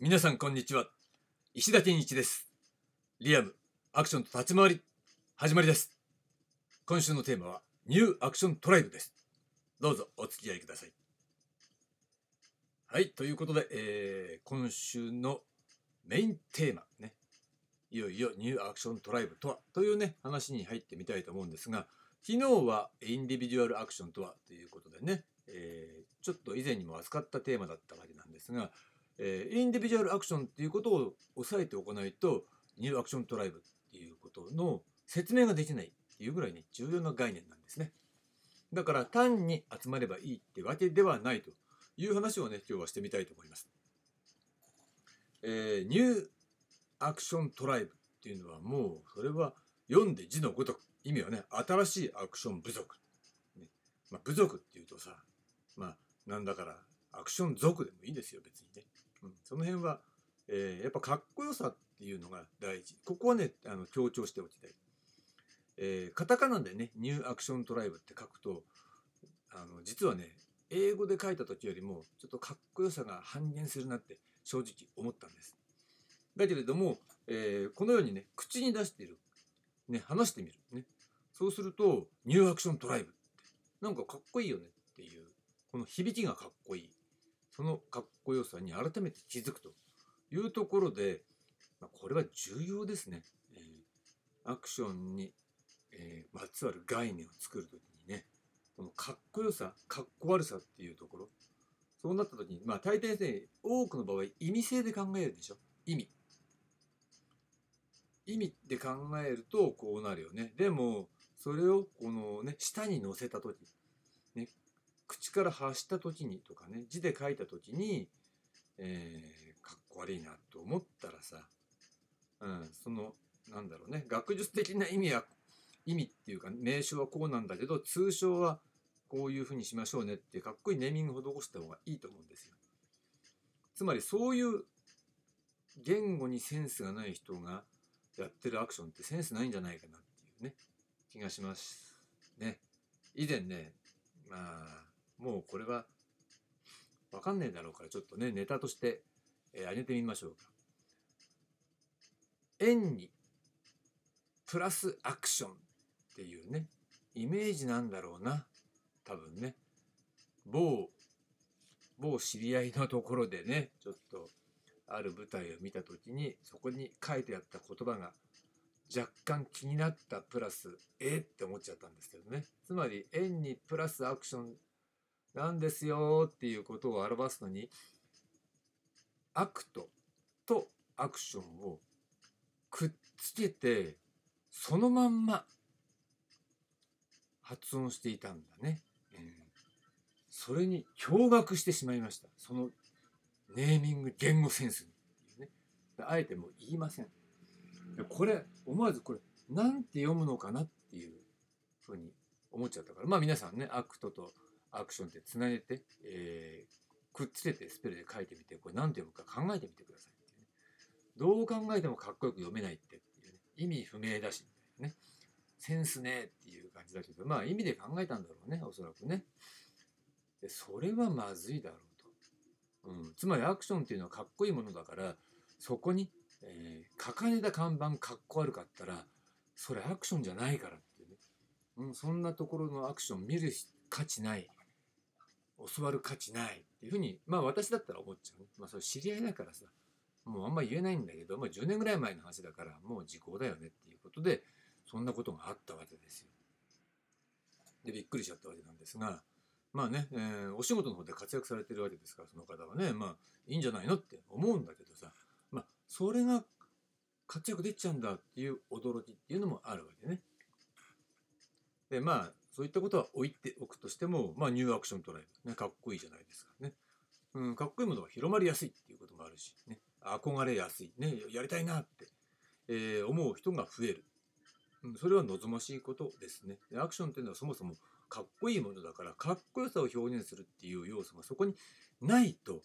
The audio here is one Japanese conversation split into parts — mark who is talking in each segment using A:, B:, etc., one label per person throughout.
A: 皆さんこんにちは。石田健一です。リアムアクションと立ち回り始まりです。今週のテーマはニューアクショントライブです。どうぞお付き合いください。はいということで、えー、今週のメインテーマね。いよいよニューアクショントライブとはというね話に入ってみたいと思うんですが昨日はインディビジュアルアクションとはということでね、えー、ちょっと以前にも扱ったテーマだったわけなんですがえー、インディビジュアルアクションっていうことを押さえておかないとニューアクショントライブっていうことの説明ができないっていうぐらいね重要な概念なんですね。だから単に集まればいいってわけではないという話をね今日はしてみたいと思います、えー、ニューアクショントライブっていうのはもうそれは読んで字のごとく意味はね新しいアクション部族、ね。まあ、部族っていうとさまあなんだからアクション族でもいいですよ別にね、その辺は、えー、やっぱかっこよさっていうのが大事。ここはね、あの強調しておきたい。えー、カタカナでね、ニューアクショントライブって書くと、あの実はね、英語で書いた時よりもちょっとかっこよさが半減するなって正直思ったんです。だけれども、えー、このようにね、口に出している。ね、話してみる。ね。そうすると、ニューアクショントライブって、なんかかっこいいよねっていう、この響きがかっこいい。そのかっこよさに改めて気づくというところで、まあ、これは重要ですね。えー、アクションに、えー、まつわる概念を作るときにね、このかっこよさ、かっこ悪さっていうところ、そうなったときに、まあ大抵ね、多くの場合、意味性で考えるでしょ？意味。意味で考えるとこうなるよね。でも、それをこのね、下に乗せたとき、ね、口から発した時にとかね字で書いた時に、えー、かっこ悪いなと思ったらさ、うん、そのなんだろうね学術的な意味は意味っていうか名称はこうなんだけど通称はこういうふうにしましょうねってかっこいいネーミングを施した方がいいと思うんですよ。つまりそういう言語にセンスがない人がやってるアクションってセンスないんじゃないかなっていうね気がしますね。以前ねまあもうこれはわかんねえだろうからちょっとねネタとして、えー、上げてみましょうか。円にプラスアクションっていうねイメージなんだろうな。多分ね。某某知り合いのところでねちょっとある舞台を見た時にそこに書いてあった言葉が若干気になったプラスえって思っちゃったんですけどね。つまり円にプラスアクションなんですよっていうことを表すのにアクトとアクションをくっつけてそのまんま発音していたんだね。それに驚愕してしまいました。そのネーミング言語センスに、あえてもう言いません。これ思わずこれなんて読むのかなっていうふうに思っちゃったからまあ皆さんねアクトとアクションってつなげて、えー、くっつけてスペルで書いてみて、これ何て読むか考えてみてくださいいね。どう考えてもかっこよく読めないってっていうね。意味不明だし、ね。センスねっていう感じだけど、まあ意味で考えたんだろうね、おそらくね。で、それはまずいだろうと。うん。つまりアクションっていうのはかっこいいものだから、そこに、えー、書かれた看板かっこ悪かったら、それアクションじゃないからっていうね。うん、そんなところのアクション見る価値ない。教わる価値ないっていうふうに、まあ私だったら思っちゃう。まあそれ知り合いだからさ、もうあんま言えないんだけど、まあ10年ぐらい前の話だからもう時効だよねっていうことで、そんなことがあったわけですよ。で、びっくりしちゃったわけなんですが、まあね、えー、お仕事の方で活躍されてるわけですから、その方はね、まあいいんじゃないのって思うんだけどさ、まあそれが活躍できちゃうんだっていう驚きっていうのもあるわけね。で、まあそういったことは置いておくとしても、まあ、ニューアクショントライブ、ね、かっこいいじゃないですかね。うん、かっこいいものが広まりやすいっていうこともあるし、ね、憧れやすい、ね、やりたいなって、えー、思う人が増える。うん、それは望ましいことですね。アクションっていうのはそもそもかっこいいものだから、かっこよさを表現するっていう要素がそこにないと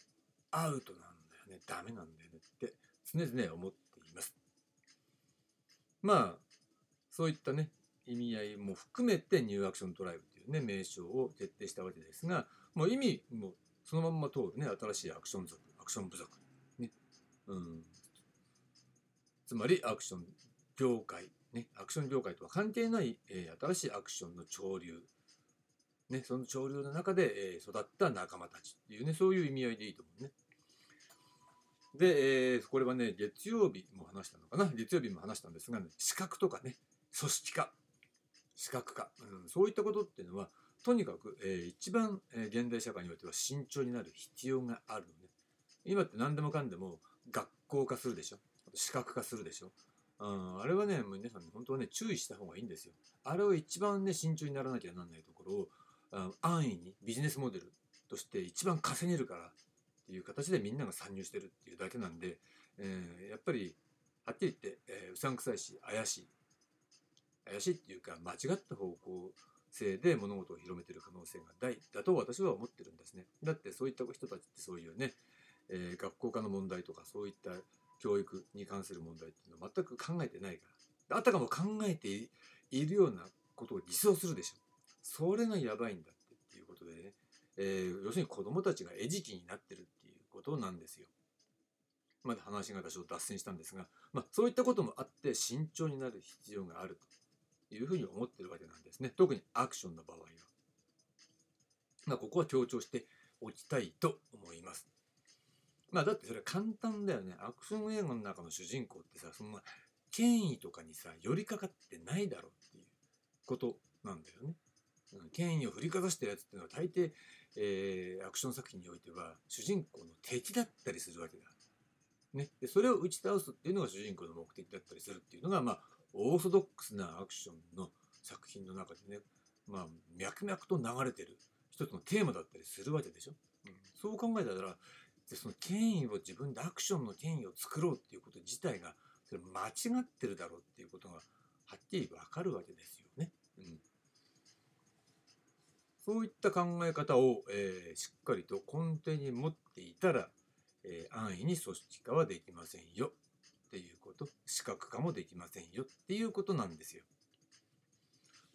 A: アウトなんだよね。ダメなんだよねって常々思っています。まあ、そういったね、意味合いも含めてニューアクショントライブというね名称を決定したわけですがもう意味もそのまんま通るね新しいアクション族アクション部族、ね、うん、つまりアクション業界、ね、アクション業界とは関係ない、えー新しいアクションの潮流、ね、その潮流の中で、えー育った仲間たちっていうねそういう意味合いでいいと思うね。で、えーこれはね月曜日も話したのかな？月曜日も話したんですが、ね、資格とかね組織化資格化、うん、そういったことっていうのはとにかく、えー一番、えー現代社会においては慎重になる必要があるのね。今って何でもかんでも学校化するでしょ資格化するでしょうん、あれはね、皆さん本当はね、注意した方がいいんですよ。あれを一番ね、慎重にならなきゃなんないところを、あ安易にビジネスモデルとして一番稼げるからっていう形でみんなが参入してるっていうだけなんで、えーやっぱり、はっきり言って、えーうさんくさいし、怪しい。怪しいっていうか、間違った方向性で物事を広めてる可能性が大だと私は思ってるんですね。だってそういった人たちってそういうね、えー学校化の問題とかそういった教育に関する問題っていうのは全く考えてないから。あたかも考えているようなことを偽装するでしょ。それがやばいんだってっていうことでね、えー要するに子供たちが餌食になってるっていうことなんですよ。まだ話が多少脱線したんですが、まあ、そういったこともあって慎重になる必要があるというふうに思ってるわけなんですね。特にアクションの場合は。まあ、ここは強調しておきたいと思います。まあだってそれは簡単だよね。アクション映画の中の主人公ってさ、そんな権威とかにさ、寄りかかってないだろうっていうことなんだよね。権威を振りかざしてるやつっていうのは大抵、えーアクション作品においては主人公の敵だったりするわけだ。ね、でそれを打ち倒すっていうのが主人公の目的だったりするっていうのが、まあ、オーソドックスなアクションの作品の中でね、まあ、脈々と流れてる一つのテーマだったりするわけでしょ？うん、そう考えたらでその権威を自分でアクションの権威を作ろうっていうこと自体がそれ間違ってるだろうっていうことがはっきりわかるわけですよね。うん、そういった考え方を、えーしっかりと根底に持っていたら、えー安易に組織化はできませんよっていうこと資格化もできませんよていうことなんですよ。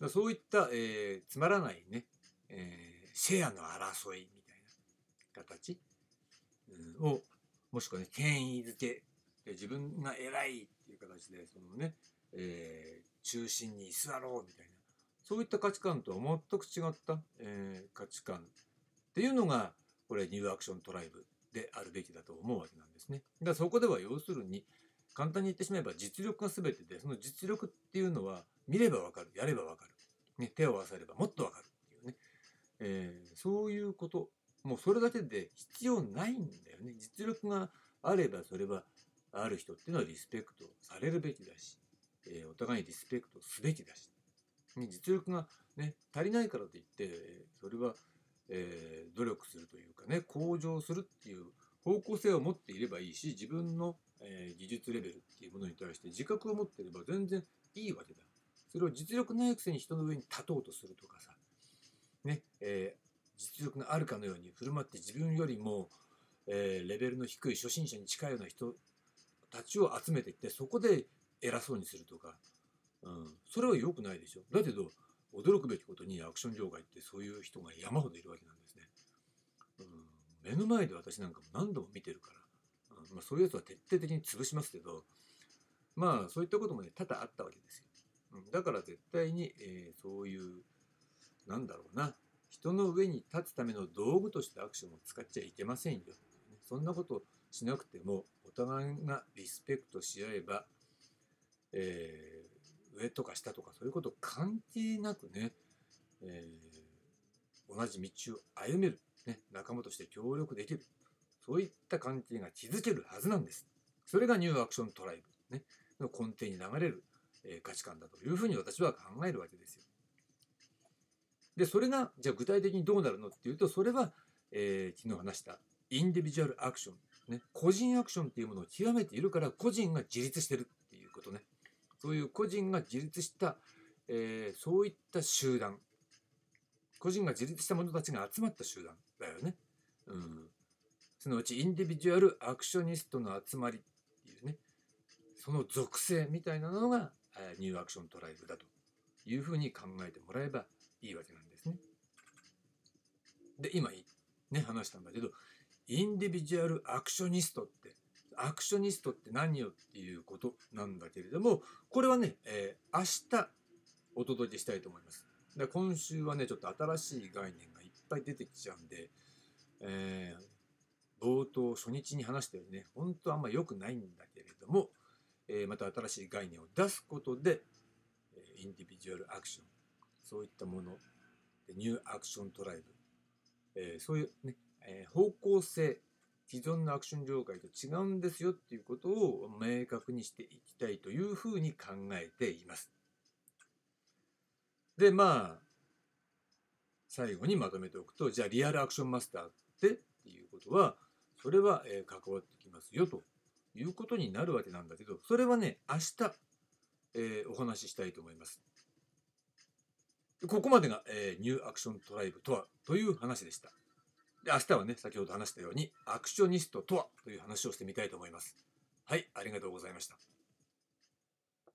A: だそういった、えーつまらないね、えーシェアの争いみたいな形、をもしくはね権威づけ自分が偉いっていう形でそのね、えー中心に居座ろうみたいなそういった価値観とは全く違った、えー価値観っていうのがこれニューアクショントライブであるべきだと思うわけなんですね。だからそこでは要するに簡単に言ってしまえば実力が全てでその実力っていうのは見ればわかるやればわかる、ね、手を合わせればもっとわかるっていうね、えーそういうこと。もうそれだけで必要ないんだよね。実力があればそれはある人っていうのはリスペクトされるべきだし、えーお互いにリスペクトすべきだし、ね、実力が、ね、足りないからといってそれは、えー努力するというかね向上するっていう方向性を持っていればいいし自分の、えー技術レベルっていうものに対して自覚を持ってれば全然いいわけだ。それを実力ないくせに人の上に立とうとするとかさ、ねえー実力があるかのように振る舞って自分よりも、えーレベルの低い初心者に近いような人たちを集めていってそこで偉そうにするとか、うん、それは良くないでしょ。だけど驚くべきことにアクション業界ってそういう人が山ほどいるわけなんですね。うん、目の前で私なんかも何度も見てるから、まあ、そういうやつは徹底的に潰しますけどまあそういったこともね多々あったわけですよ。うん、だから絶対に、えーそういうなんだろうな人の上に立つための道具としてアクションを使っちゃいけませんよ。そんなことしなくてもお互いがリスペクトし合えば、えー上とか下とかそういうこと関係なくね、えー同じ道を歩める、ね、仲間として協力できるそういった関係が築けるはずなんです。それがニューアクショントライブ、ね、の根底に流れる、え価値観だというふうに私は考えるわけですよ。でそれがじゃあ具体的にどうなるのっていうとそれは、えー昨日話したインディビジュアルアクション、ね、個人アクションっていうものを極めているから個人が自立してるっていうことね。そういう個人が自立した、えーそういった集団。個人が自立した者たちが集まった集団だよね。うん、そのうちインディビジュアルアクショニストの集まりっていうねその属性みたいなのがニューアクショントライブだというふうに考えてもらえばいいわけなんですね。で今ね話したんだけどインディビジュアルアクショニストってアクショニストって何よっていうことなんだけれども、これはね、えー、明日お届けしたいと思います。で今週はね、ちょっと新しい概念がいっぱい出てきちゃうんで、えー、冒頭初日に話したようにね、本当はあんま良くないんだけれども、えー、また新しい概念を出すことで、インディビジュアルアクション、そういったもの、ニューアクショントライブ、えー、そういうね、えー、方向性、既存のアクション業界と違うんですよっていうことを明確にしていきたいというふうに考えています。で、まあ、最後にまとめておくと、じゃあリアルアクションマスターってっていうことは、それは、え関わってきますよということになるわけなんだけど、それはね、明日、え、お話ししたいと思います。ここまでが、え、ニューアクショントライブとはという話でした。で明日はね、先ほど話したように、アクショニストとはという話をしてみたいと思います。はい、ありがとうございました。